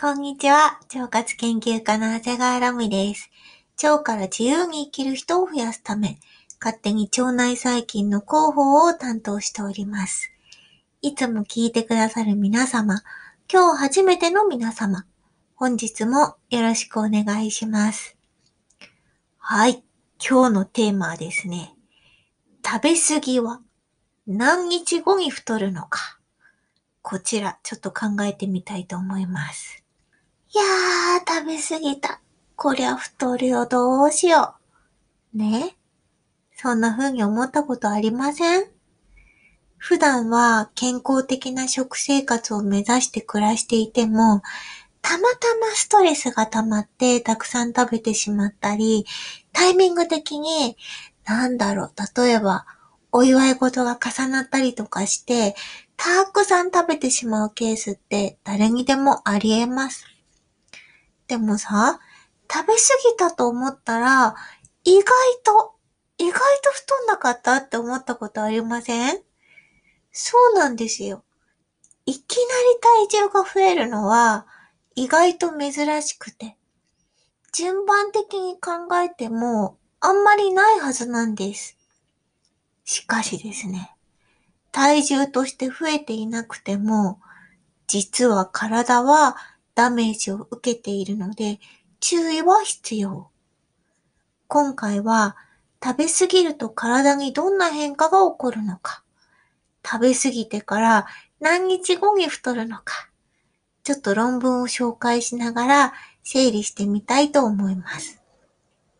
こんにちは。腸活研究家の長谷川ラミです。腸から自由に生きる人を増やすため、勝手に腸内細菌の広報を担当しております。いつも聞いてくださる皆様、今日初めての皆様、本日もよろしくお願いします。はい。今日のテーマはですね、食べ過ぎは何日後に太るのか。こちら、ちょっと考えてみたいと思います。いやー、食べ過ぎた。こりゃ太るよ、どうしよう。ね？そんな風に思ったことありません？普段は健康的な食生活を目指して暮らしていても、たまたまストレスが溜まってたくさん食べてしまったり、タイミング的に、なんだろう、例えば、お祝い事が重なったりとかして、たくさん食べてしまうケースって誰にでもあり得ます。でもさ、食べ過ぎたと思ったら、意外と、意外と太んなかったって思ったことありません？そうなんですよ。いきなり体重が増えるのは意外と珍しくて、順番的に考えてもあんまりないはずなんです。しかしですね、体重として増えていなくても、実は体はダメージを受けているので、注意は必要。今回は食べ過ぎると体にどんな変化が起こるのか、食べ過ぎてから何日後に太るのか、ちょっと論文を紹介しながら整理してみたいと思います。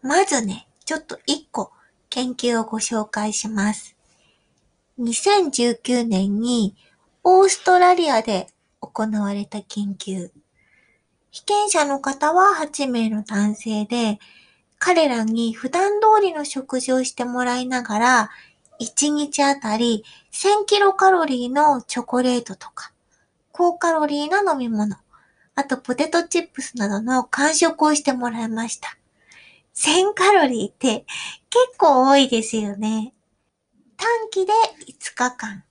まずね、ちょっと一個研究をご紹介します。2019年にオーストラリアで行われた研究。被験者の方は8名の男性で、彼らに普段通りの食事をしてもらいながら、1日あたり1000キロカロリーのチョコレートとか、高カロリーな飲み物、あとポテトチップスなどの完食をしてもらいました。1000カロリーって結構多いですよね。短期で5日間。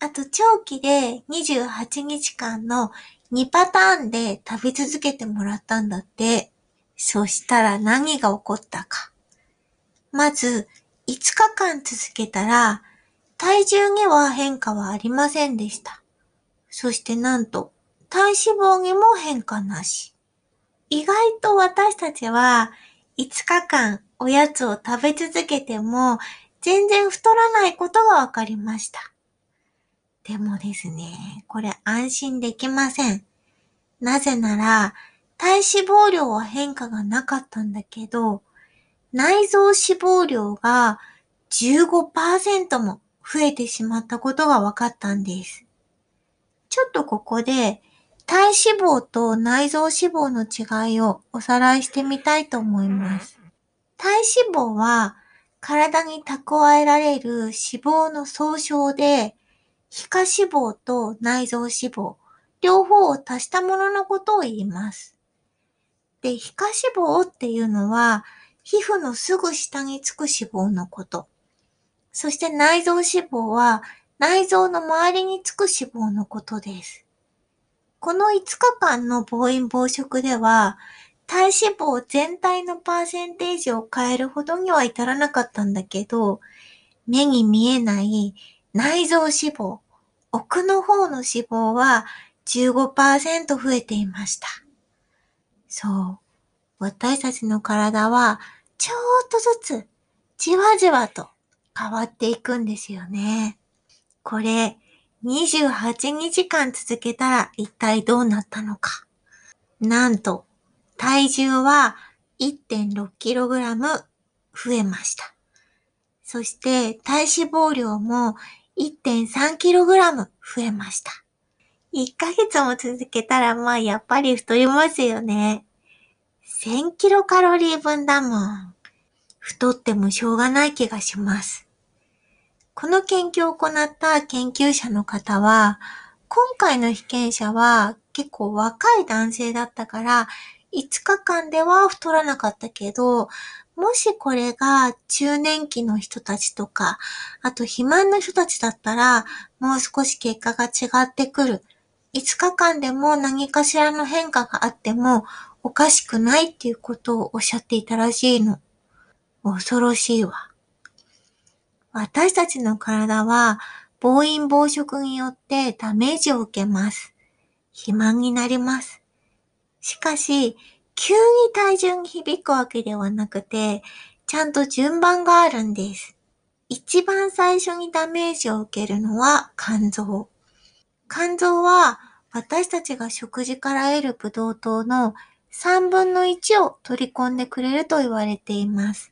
あと長期で28日間の2パターンで食べ続けてもらったんだって。そしたら何が起こったか。まず、5日間続けたら、体重には変化はありませんでした。そしてなんと、体脂肪にも変化なし。意外と私たちは、5日間おやつを食べ続けても全然太らないことがわかりました。でもですね、これ安心できません。なぜなら、体脂肪量は変化がなかったんだけど、内臓脂肪量が15%も増えてしまったことが分かったんです。ちょっとここで体脂肪と内臓脂肪の違いをおさらいしてみたいと思います。体脂肪は体に蓄えられる脂肪の総称で、皮下脂肪と内臓脂肪、両方を足したもののことを言います。で、皮下脂肪っていうのは、皮膚のすぐ下につく脂肪のこと。そして内臓脂肪は、内臓の周りにつく脂肪のことです。この5日間の暴飲暴食では、体脂肪全体のパーセンテージを変えるほどには至らなかったんだけど、目に見えない内臓脂肪、奥の方の脂肪は15%増えていました。そう。私たちの体はちょっとずつじわじわと変わっていくんですよね。これ28日間続けたら一体どうなったのか。なんと体重は 1.6kg 増えました。そして体脂肪量も 1.3kg 増えました。1ヶ月も続けたらまあやっぱり太りますよね。1000キロカロリー分だもん。太ってもしょうがない気がします。この研究を行った研究者の方は、今回の被験者は結構若い男性だったから、5日間では太らなかったけど、もしこれが中年期の人たちとか、あと肥満の人たちだったら、もう少し結果が違ってくる。5日間でも何かしらの変化があってもおかしくないっていうことをおっしゃっていたらしいの。恐ろしいわ。私たちの体は暴飲暴食によってダメージを受けます。肥満になります。しかし、急に体重に響くわけではなくて、ちゃんと順番があるんです。一番最初にダメージを受けるのは肝臓。肝臓は私たちが食事から得るブドウ糖の3分の1を取り込んでくれると言われています。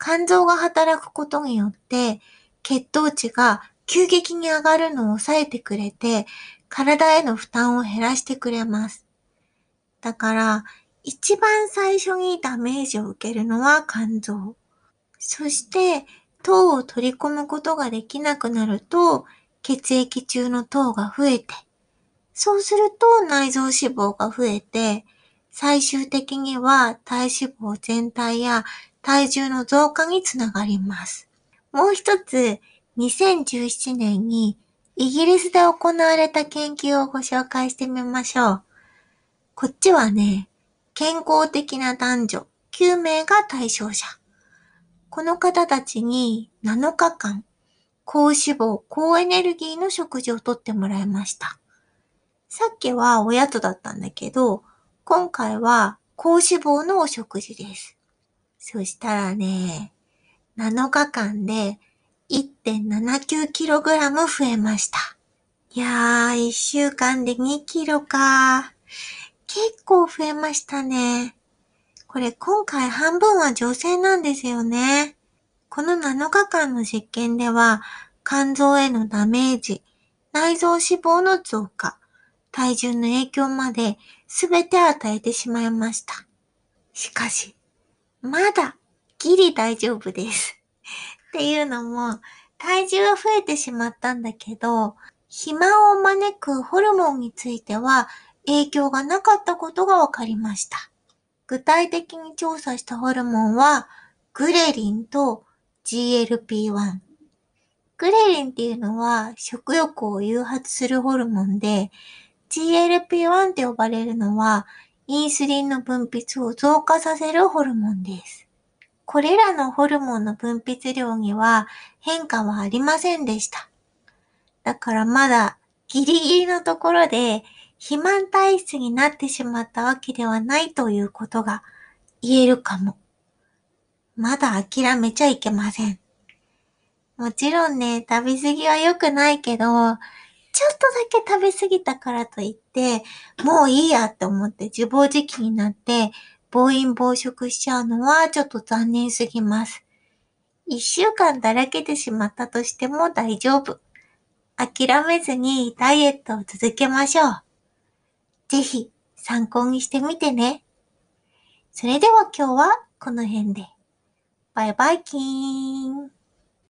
肝臓が働くことによって血糖値が急激に上がるのを抑えてくれて体への負担を減らしてくれます。だから一番最初にダメージを受けるのは肝臓。そして糖を取り込むことができなくなると血液中の糖が増えて、そうすると内臓脂肪が増えて、最終的には体脂肪全体や体重の増加につながります。もう一つ、2017年にイギリスで行われた研究をご紹介してみましょう。こっちはね、健康的な男女9名が対象者。この方たちに7日間、高脂肪、高エネルギーの食事をとってもらいました。さっきはおやつだったんだけど、今回は高脂肪のお食事です。そしたらね、7日間で 1.79kg 増えました。いやー、1週間で2キロかー。結構増えましたね。これ今回半分は女性なんですよね。この7日間の実験では、肝臓へのダメージ、内臓脂肪の増加、体重の影響まで全て与えてしまいました。しかし、まだギリ大丈夫です。っていうのも、体重は増えてしまったんだけど、肥満を招くホルモンについては影響がなかったことが分かりました。具体的に調査したホルモンは、グレリンと GLP-1。グレリンっていうのは食欲を誘発するホルモンで、GLP-1 って呼ばれるのはインスリンの分泌を増加させるホルモンです。これらのホルモンの分泌量には変化はありませんでした。だからまだギリギリのところで肥満体質になってしまったわけではないということが言えるかも。まだ諦めちゃいけません。もちろんね、食べ過ぎは良くないけど、ちょっとだけ食べ過ぎたからといって、もういいやって思って自暴自棄になって、暴飲暴食しちゃうのはちょっと残念すぎます。一週間だらけてしまったとしても大丈夫。諦めずにダイエットを続けましょう。ぜひ参考にしてみてね。それでは今日はこの辺で。バイバイキーン。